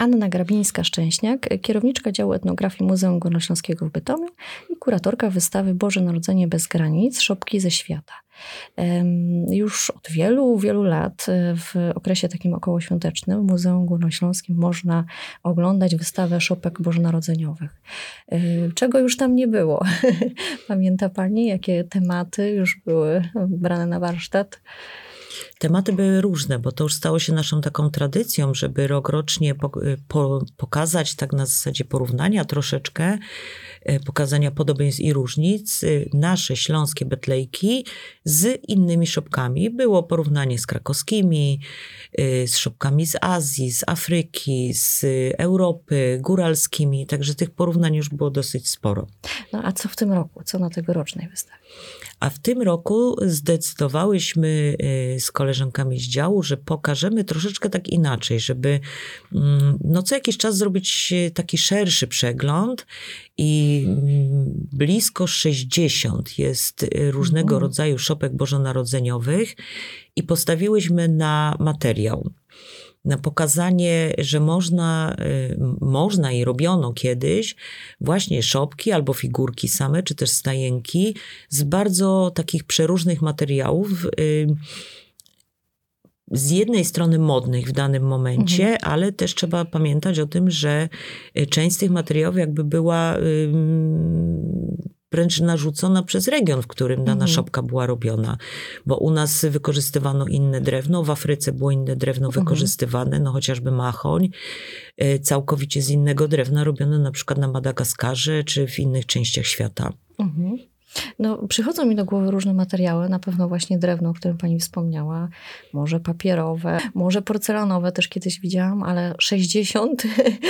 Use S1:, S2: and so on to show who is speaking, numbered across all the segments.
S1: Anna Grabińska-Szczęśniak, kierowniczka działu etnografii Muzeum Górnośląskiego w Bytomiu i kuratorka wystawy Boże Narodzenie bez granic, szopki ze świata. Już od wielu, wielu lat e, w okresie takim okołoświątecznym w Muzeum Górnośląskim można oglądać wystawę szopek bożonarodzeniowych. E, czego już tam nie było? Pamięta Pani, jakie tematy już były brane na warsztat?
S2: Tematy były różne, bo to już stało się naszą taką tradycją, żeby rokrocznie po, po, pokazać tak na zasadzie porównania troszeczkę, e, pokazania podobieństw i różnic, e, nasze śląskie betlejki z innymi szopkami. Było porównanie z krakowskimi, z szopkami z Azji, z Afryki, z Europy, góralskimi, także tych porównań już było dosyć sporo.
S1: No a co w tym roku? Co na tegorocznej wystawie?
S2: A w tym roku zdecydowałyśmy y, z koleżankami z działu, że pokażemy troszeczkę tak inaczej, żeby mm, no co jakiś czas zrobić taki szerszy przegląd i mm, blisko 60 jest różnego mhm. rodzaju szopek bożonarodzeniowych i postawiłyśmy na materiał na pokazanie, że można, y, można i robiono kiedyś właśnie szopki albo figurki same, czy też stajenki z bardzo takich przeróżnych materiałów. Y, z jednej strony modnych w danym momencie, mhm. ale też trzeba pamiętać o tym, że y, część z tych materiałów jakby była wręcz narzucona przez region, w którym dana mhm. szopka była robiona. Bo u nas wykorzystywano inne drewno, w Afryce było inne drewno mhm. wykorzystywane, no chociażby machoń, e, całkowicie z innego drewna robione na przykład na Madagaskarze czy w innych częściach świata. Mhm.
S1: No, przychodzą mi do głowy różne materiały, na pewno właśnie drewno, o którym pani wspomniała, może papierowe, może porcelanowe też kiedyś widziałam, ale 60,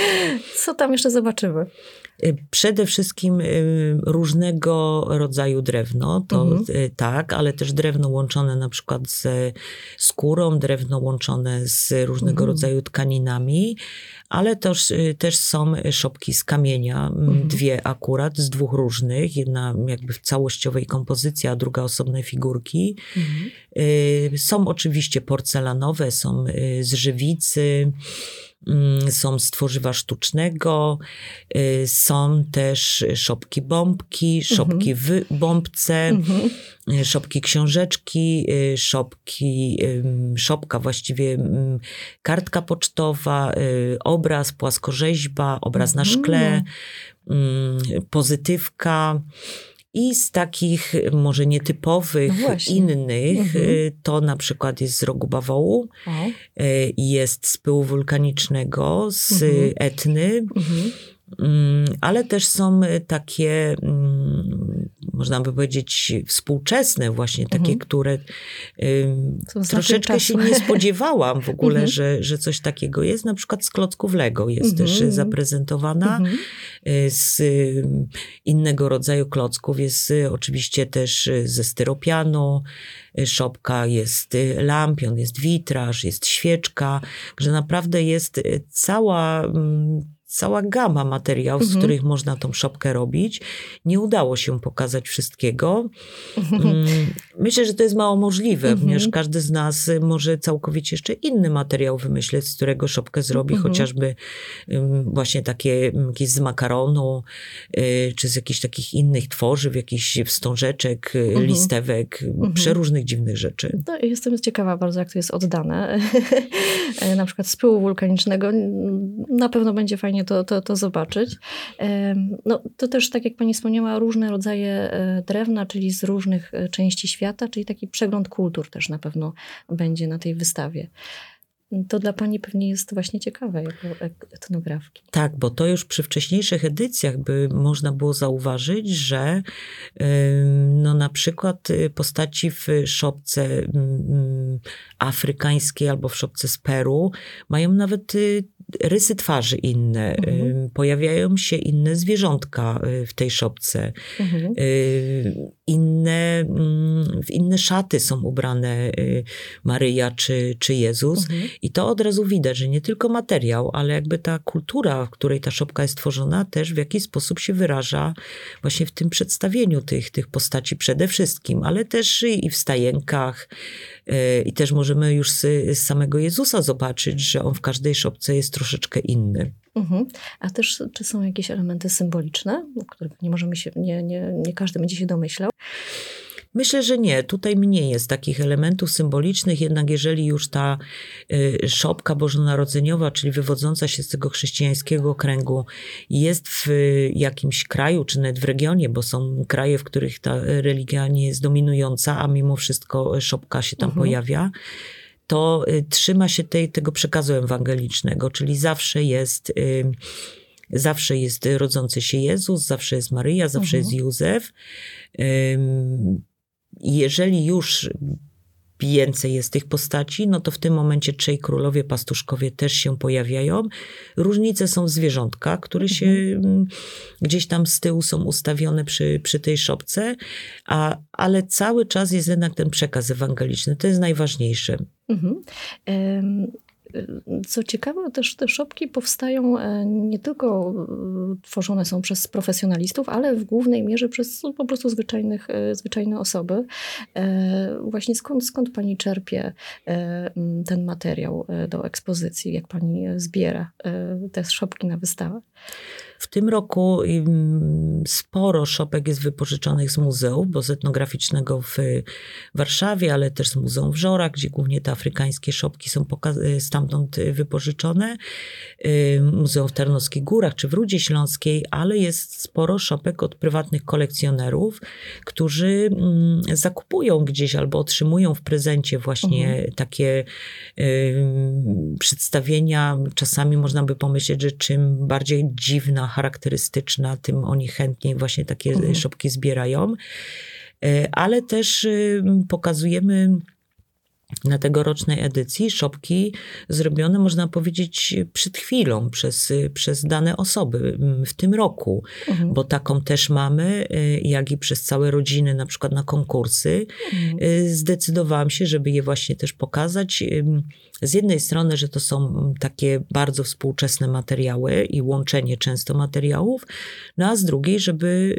S1: co tam jeszcze zobaczymy?
S2: Y, przede wszystkim y, różnego rodzaju drewno, to mhm. Y, tak, ale też drewno łączone na przykład ze skórą, drewno łączone z różnego mhm. rodzaju tkaninami, ale też, też są szopki z kamienia, mhm. dwie akurat, z dwóch różnych, jedna jakby w całościowej kompozycji, a druga osobne figurki. Mhm. Są oczywiście porcelanowe, są z żywicy, są z tworzywa sztucznego, y, są też szopki bombki, szopki w bombce, mhm. Y, szopki książeczki, y, szopki, szopka właściwie mm, kartka pocztowa, obraz, płaskorzeźba, obraz na szkle, mm, pozytywka. I z takich może nietypowych, no innych, mhm. Y, to na przykład jest z rogu bawołu, y, jest z pyłu wulkanicznego, z mhm. Etny, mhm. Mm, ale też są y, takie, mm, można by powiedzieć, współczesne, właśnie takie, mhm. które troszeczkę się nie spodziewałam w ogóle, mhm. że, że coś takiego jest. Na przykład z klocków Lego jest mhm. też zaprezentowana. Mhm. Y, z innego rodzaju klocków jest y, oczywiście też ze styropianu, szopka, jest lampion, jest witraż, jest świeczka, że naprawdę jest cała cała gama materiałów, mhm. z których można tą szopkę robić. Nie udało się pokazać wszystkiego. Mhm. Myślę, że to jest mało możliwe, mhm. ponieważ każdy z nas może całkowicie jeszcze inny materiał wymyśleć, z którego szopkę zrobi, mhm. chociażby właśnie takie jakieś z makaronu, y, czy z jakichś takich innych tworzyw, jakichś wstążeczek, y, mhm. listewek, mhm. przeróżnych dziwnych rzeczy.
S1: No, jestem ciekawa bardzo, jak to jest oddane. Na przykład z pyłu wulkanicznego na pewno będzie fajnie fajnie to, to, to zobaczyć. No, to też, tak jak pani wspomniała, różne rodzaje e, drewna, czyli z różnych e, części świata, czyli taki przegląd kultur też na pewno będzie na tej wystawie. To dla Pani pewnie jest właśnie ciekawe jako etnografki.
S2: Tak, bo to już przy wcześniejszych edycjach by można było zauważyć, że no na przykład y, postaci w szopce afrykańskiej albo w szopce z Peru mają nawet y, rysy twarzy inne, mhm. pojawiają się inne zwierzątka y, w tej szopce, mhm. inne, mm, w inne szaty są ubrane Maryja czy, czy Jezus mhm. i to od razu widać, że nie tylko materiał, ale jakby ta kultura, w której ta szopka jest tworzona też w jakiś sposób się wyraża właśnie w tym przedstawieniu tych, tych postaci przede wszystkim, ale też i w stajenkach, I też możemy już z, samego Jezusa zobaczyć, że on w każdej szopce jest troszeczkę inny.
S1: Mhm. A też czy są jakieś elementy symboliczne, których nie możemy się, nie, nie, nie każdy będzie się domyślał?
S2: Myślę, że nie. Tutaj mniej jest takich elementów symbolicznych, jednak jeżeli już ta y, szopka bożonarodzeniowa, czyli wywodząca się z tego chrześcijańskiego kręgu, jest w jakimś kraju, czy nawet w regionie, bo są kraje, w których ta religia nie jest dominująca, a mimo wszystko szopka się tam mhm. pojawia, to y, trzyma się tej, tego przekazu ewangelicznego, czyli zawsze jest. Y, zawsze jest rodzący się Jezus, zawsze jest Maryja, zawsze mhm. jest Józef jeżeli już więcej jest tych postaci, no to w tym momencie trzej królowie pastuszkowie też się pojawiają. Różnice są w zwierzątkach, które się mhm. Mm, gdzieś tam z tyłu są ustawione przy, przy tej szopce, a, ale cały czas jest jednak ten przekaz ewangeliczny. To jest najważniejsze. Mhm.
S1: Co ciekawe, też te szopki powstają e, nie tylko e, tworzone są przez profesjonalistów, ale w głównej mierze przez po prostu zwyczajnych, e, zwyczajne osoby. Właśnie skąd, skąd pani czerpie ten materiał do ekspozycji, jak pani zbiera te szopki na wystawę?
S2: W tym roku sporo szopek jest wypożyczonych z muzeów, bo z etnograficznego w Warszawie, ale też z Muzeum w Żorach, gdzie głównie te afrykańskie szopki są stamtąd wypożyczone. Muzeum w Tarnowskich Górach czy w Rudzie Śląskiej, ale jest sporo szopek od prywatnych kolekcjonerów, którzy zakupują gdzieś albo otrzymują w prezencie właśnie mhm. takie przedstawienia. Czasami można by pomyśleć, że czym bardziej dziwna, charakterystyczna, tym oni chętniej właśnie takie mhm. szopki zbierają. E, ale też y, pokazujemy na tegorocznej edycji szopki zrobione, można powiedzieć, przed chwilą przez, przez dane osoby w tym roku, mhm. bo taką też mamy, y, jak i przez całe rodziny, na przykład na konkursy. Mhm. Y, zdecydowałam się, żeby je właśnie też pokazać z jednej strony, że to są takie bardzo współczesne materiały i łączenie często materiałów, no a z drugiej, żeby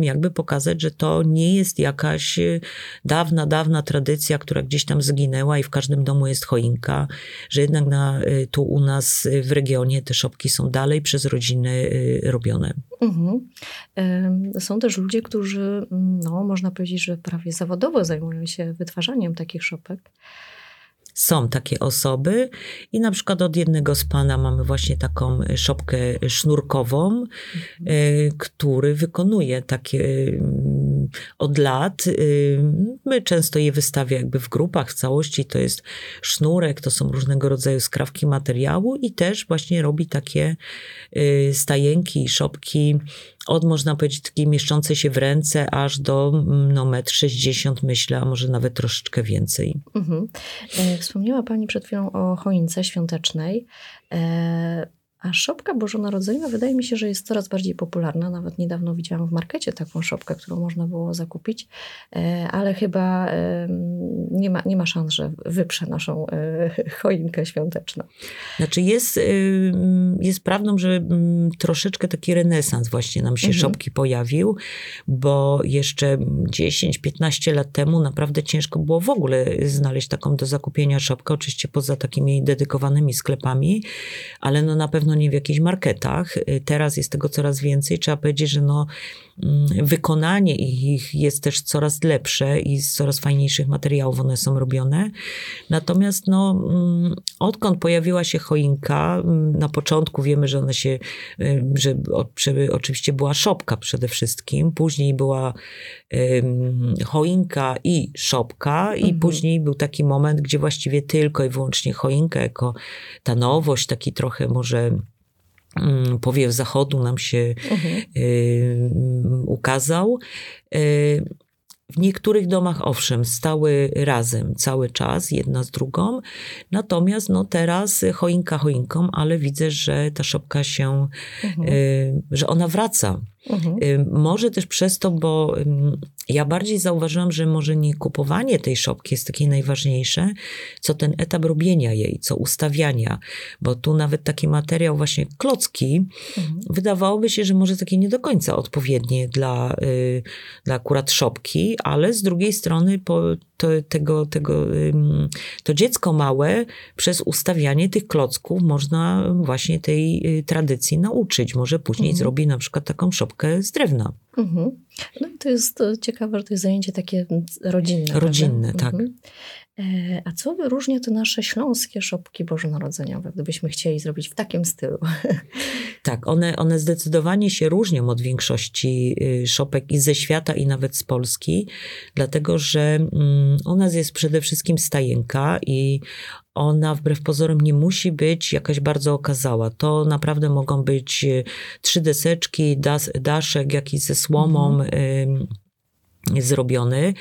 S2: jakby pokazać, że to nie jest jakaś y, dawna, dawna tradycja, która gdzieś tam zginęła i w każdym domu jest choinka, że jednak na, y, tu u nas y, w regionie te szopki są dalej przez rodziny robione. Mhm.
S1: Są też ludzie, którzy, no, można powiedzieć, że prawie zawodowo zajmują się wytwarzaniem takich szopek.
S2: Są takie osoby i na przykład od jednego z pana mamy właśnie taką szopkę sznurkową, mhm. który wykonuje takie mm, od lat. Y, my często je wystawiamy jakby w grupach, w całości. To jest sznurek, to są różnego rodzaju skrawki materiału i też właśnie robi takie y, stajenki, szopki od, można powiedzieć, takiej mieszczącej się w ręce, aż do mm, no, metr 60 myślę, a może nawet troszeczkę więcej. Mhm.
S1: E, wspomniała Pani przed chwilą o choince świątecznej. E, a szopka bożonarodzeniowa wydaje mi się, że jest coraz bardziej popularna. Nawet niedawno widziałam w markecie taką szopkę, którą można było zakupić, e, ale chyba nie ma, nie ma szans, że wyprze naszą e, choinkę świąteczną.
S2: Znaczy jest, jest prawdą, że troszeczkę taki renesans właśnie nam się mhm. szopki pojawił, bo jeszcze 10-15 lat temu naprawdę ciężko było w ogóle znaleźć taką do zakupienia szopkę, oczywiście poza takimi dedykowanymi sklepami, ale no na pewno pewno nie w jakichś marketach. Y, teraz jest tego coraz więcej. Trzeba powiedzieć, że no, mm, wykonanie ich jest też coraz lepsze i z coraz fajniejszych materiałów one są robione. Natomiast no, mm, odkąd pojawiła się choinka, mm, na początku wiemy, że ona się, y, że oczywiście była szopka przede wszystkim, później była choinka i szopka i mhm. później był taki moment, gdzie właściwie tylko i wyłącznie choinka jako ta nowość, taki trochę może powiew zachodu nam się mhm. y, ukazał. Y, w niektórych domach, owszem, stały razem cały czas, jedna z drugą. Natomiast no, teraz choinka choinką, ale widzę, że ta szopka się, mhm. y, że ona wraca. Mhm. Może też przez to, bo ja bardziej zauważyłam, że może nie kupowanie tej szopki jest takie najważniejsze, co ten etap robienia jej, co ustawiania, bo tu nawet taki materiał właśnie klocki, mhm. wydawałoby się, że może takie nie do końca odpowiednie dla, y, dla akurat szopki, ale z drugiej strony po, to, tego, tego, to dziecko małe przez ustawianie tych klocków można właśnie tej y, tradycji nauczyć. Może później mhm. zrobi na przykład taką szopkę z drewna. Mhm.
S1: No i to jest ciekawe, że to jest zajęcie takie rodzinne.
S2: Rodzinne, prawda? tak. Mhm.
S1: E, a co wyróżnia te nasze śląskie szopki bożonarodzeniowe, gdybyśmy chcieli zrobić w takim stylu?
S2: Tak, one, one zdecydowanie się różnią od większości y, szopek i ze świata, i nawet z Polski, dlatego że mm, u nas jest przede wszystkim stajenka i ona wbrew pozorom nie musi być jakaś bardzo okazała. To naprawdę mogą być y, trzy deseczki, das, daszek jakiś ze słomą, mhm zrobiony,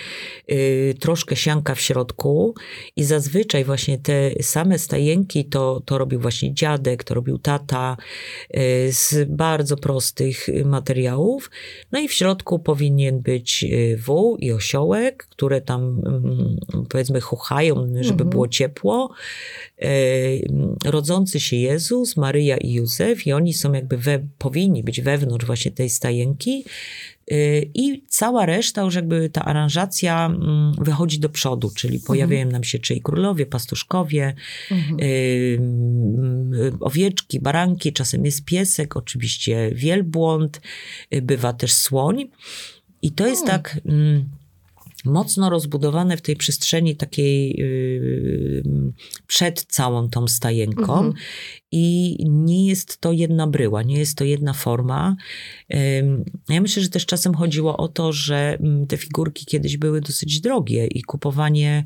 S2: yy, troszkę sianka w środku i zazwyczaj właśnie te same stajenki to, to robił właśnie dziadek, to robił tata yy, z bardzo prostych materiałów. No i w środku powinien być y, wół i osiołek, które tam yy, powiedzmy chuchają, żeby mhm. było ciepło. Y, rodzący się Jezus, Maryja i Józef i oni są jakby we, powinni być wewnątrz właśnie tej stajenki. Y, I cała reszta, już jakby ta aranżacja mm, wychodzi do przodu, czyli mhm. pojawiają nam się czyli królowie, pastuszkowie, mhm. Y, mm, owieczki, baranki, czasem jest piesek, oczywiście wielbłąd, y, bywa też słoń. I to jest hmm. tak mm, mocno rozbudowane w tej przestrzeni takiej yy, przed całą tą stajenką. Mhm. I nie jest to jedna bryła, nie jest to jedna forma. Yy, ja myślę, że też czasem chodziło o to, że mm, te figurki kiedyś były dosyć drogie i kupowanie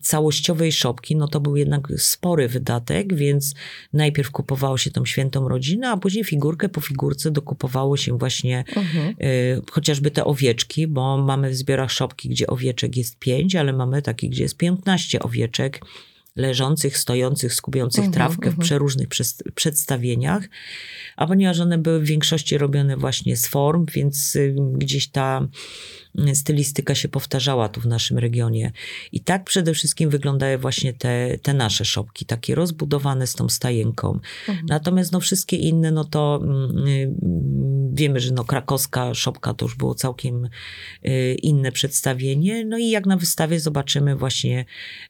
S2: całościowej szopki, no to był jednak spory wydatek, więc najpierw kupowało się tą świętą rodzinę, a później figurkę po figurce dokupowało się właśnie mhm. y, chociażby te owieczki, bo mamy w zbiorach szopki, gdzie owieczek jest pięć, ale mamy taki, gdzie jest piętnaście owieczek leżących, stojących, skubiących mhm, trawkę w mhm. przeróżnych przedstawieniach, a ponieważ one były w większości robione właśnie z form, więc y, gdzieś ta stylistyka się powtarzała tu w naszym regionie. I tak przede wszystkim wyglądają właśnie te, te nasze szopki, takie rozbudowane z tą stajenką. Mhm. Natomiast no wszystkie inne, no to mm, y, wiemy, że no krakowska szopka to już było całkiem y, inne przedstawienie. No i jak na wystawie zobaczymy właśnie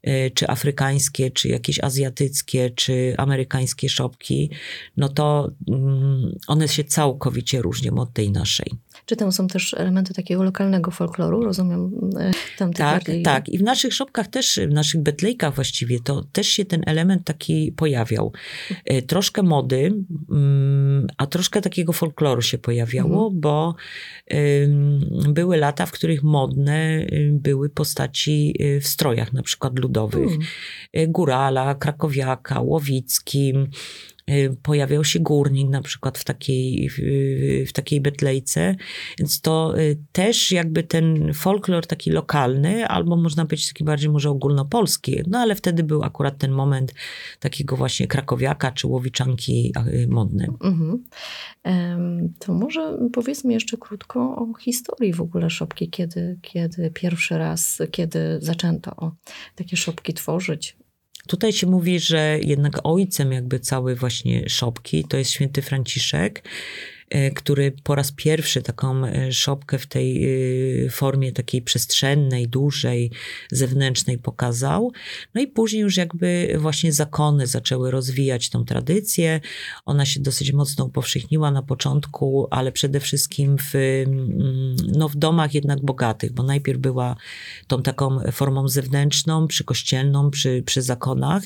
S2: y, czy afrykańskie, czy jakieś azjatyckie, czy amerykańskie szopki, no to mm, one się całkowicie różnią od tej naszej.
S1: Czy tam są też elementy takiego lokalnego folkloru, rozumiem? E,
S2: tam tak, tak. I w naszych szopkach też, w naszych betlejkach właściwie, to też się ten element taki pojawiał. E, troszkę mody, mm, a troszkę takiego folkloru się pojawiało, mhm. bo były lata, w których modne y, były postaci y, w strojach, na przykład ludowych. Mhm. Górala, krakowiaka, łowickim, pojawiał się górnik na przykład w takiej, w, takiej betlejce, więc to y, też jakby ten folklor taki lokalny, albo można powiedzieć taki bardziej może ogólnopolski, no ale wtedy był akurat ten moment takiego właśnie krakowiaka czy łowiczanki y, modny. Mhm.
S1: To może powiedzmy jeszcze krótko o historii w ogóle szopki, kiedy, kiedy pierwszy raz, kiedy zaczęto takie szopki tworzyć.
S2: Tutaj się mówi, że jednak ojcem jakby całej właśnie szopki to jest święty Franciszek, który po raz pierwszy taką e, szopkę w tej e, formie takiej przestrzennej, dużej, zewnętrznej pokazał. No i później już jakby właśnie zakony zaczęły rozwijać tą tradycję. Ona się dosyć mocno upowszechniła na początku, ale przede wszystkim w, mm, no w domach jednak bogatych, bo najpierw była tą taką formą zewnętrzną, przykościelną, przy, przy zakonach.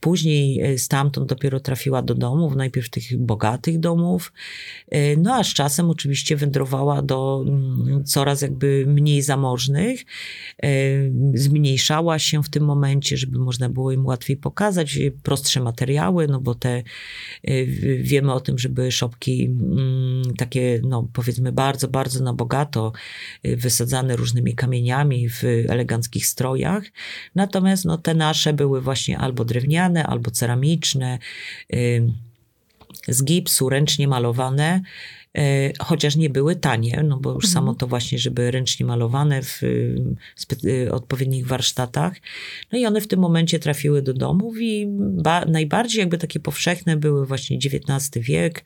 S2: Później stamtąd dopiero trafiła do domów, najpierw tych bogatych domów, no a z czasem oczywiście wędrowała do mm, coraz jakby mniej zamożnych. E, zmniejszała się w tym momencie, żeby można było im łatwiej pokazać prostsze materiały, no bo te e, wiemy o tym, że były szopki mm, takie, no powiedzmy bardzo, bardzo na bogato e, wysadzane różnymi kamieniami w eleganckich strojach. Natomiast no te nasze były właśnie albo drewniane, albo ceramiczne z gipsu, ręcznie malowane, e, chociaż nie były tanie, no bo już
S1: Mhm.
S2: samo to właśnie, żeby ręcznie malowane w spe- y, odpowiednich warsztatach. No i one w tym momencie trafiły do domów i ba- najbardziej jakby takie powszechne były właśnie XIX wiek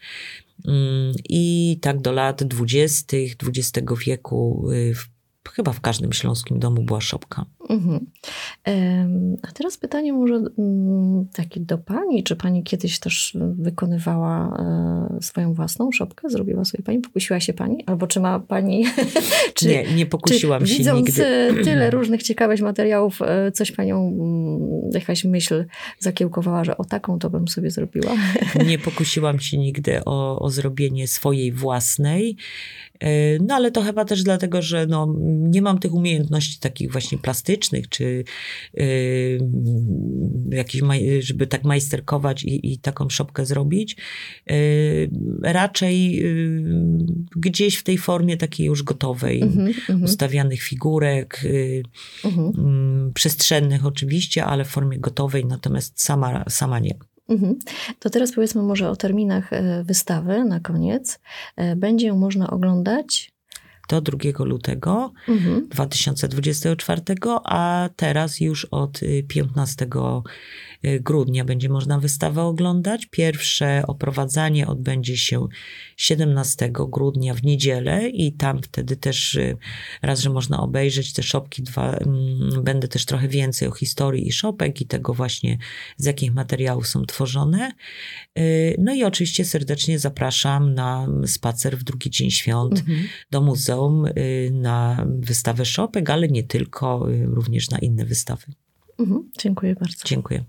S2: mm, i tak do lat dwudziestych XX wieku y, w, chyba w każdym śląskim domu była szopka.
S1: Mhm. A teraz pytanie może mm, takie do pani. Czy pani kiedyś też wykonywała e, swoją własną szopkę? Zrobiła sobie pani? Pokusiła się pani? Albo czy ma pani... czy,
S2: nie, nie pokusiłam
S1: czy
S2: się
S1: widząc
S2: nigdy.
S1: e, tyle różnych ciekawych materiałów, e, coś panią, mm, jakaś myśl zakiełkowała, że o taką to bym sobie zrobiła?
S2: Nie pokusiłam się nigdy o, o zrobienie swojej własnej. E, No ale to chyba też dlatego, że no, nie mam tych umiejętności takich właśnie plastycznych, czy y, jakiś, żeby tak majsterkować i, i taką szopkę zrobić. Y, raczej y, gdzieś w tej formie takiej już gotowej,
S1: Mhm, mhm,
S2: ustawianych figurek, y,
S1: mhm,
S2: mm, przestrzennych oczywiście, ale w formie gotowej, natomiast sama, sama nie.
S1: Mhm. To teraz powiedzmy może o terminach e, wystawy na koniec. E, Będzie ją można oglądać.
S2: Do 2 lutego
S1: Mhm.
S2: 2024, a teraz już od y, 15 y, grudnia będzie można wystawę oglądać. Pierwsze oprowadzanie odbędzie się 17 grudnia w niedzielę i tam wtedy też y, raz, że można obejrzeć te szopki, dwa, mm, będę też trochę więcej o historii i szopek i tego właśnie z jakich materiałów są tworzone. Y, No i oczywiście serdecznie zapraszam na spacer w drugi dzień świąnt
S1: Mhm.
S2: do muzeum y, na wystawę szopek, ale nie tylko, y, również na inne wystawy.
S1: Mhm. Dziękuję bardzo.
S2: Dziękuję.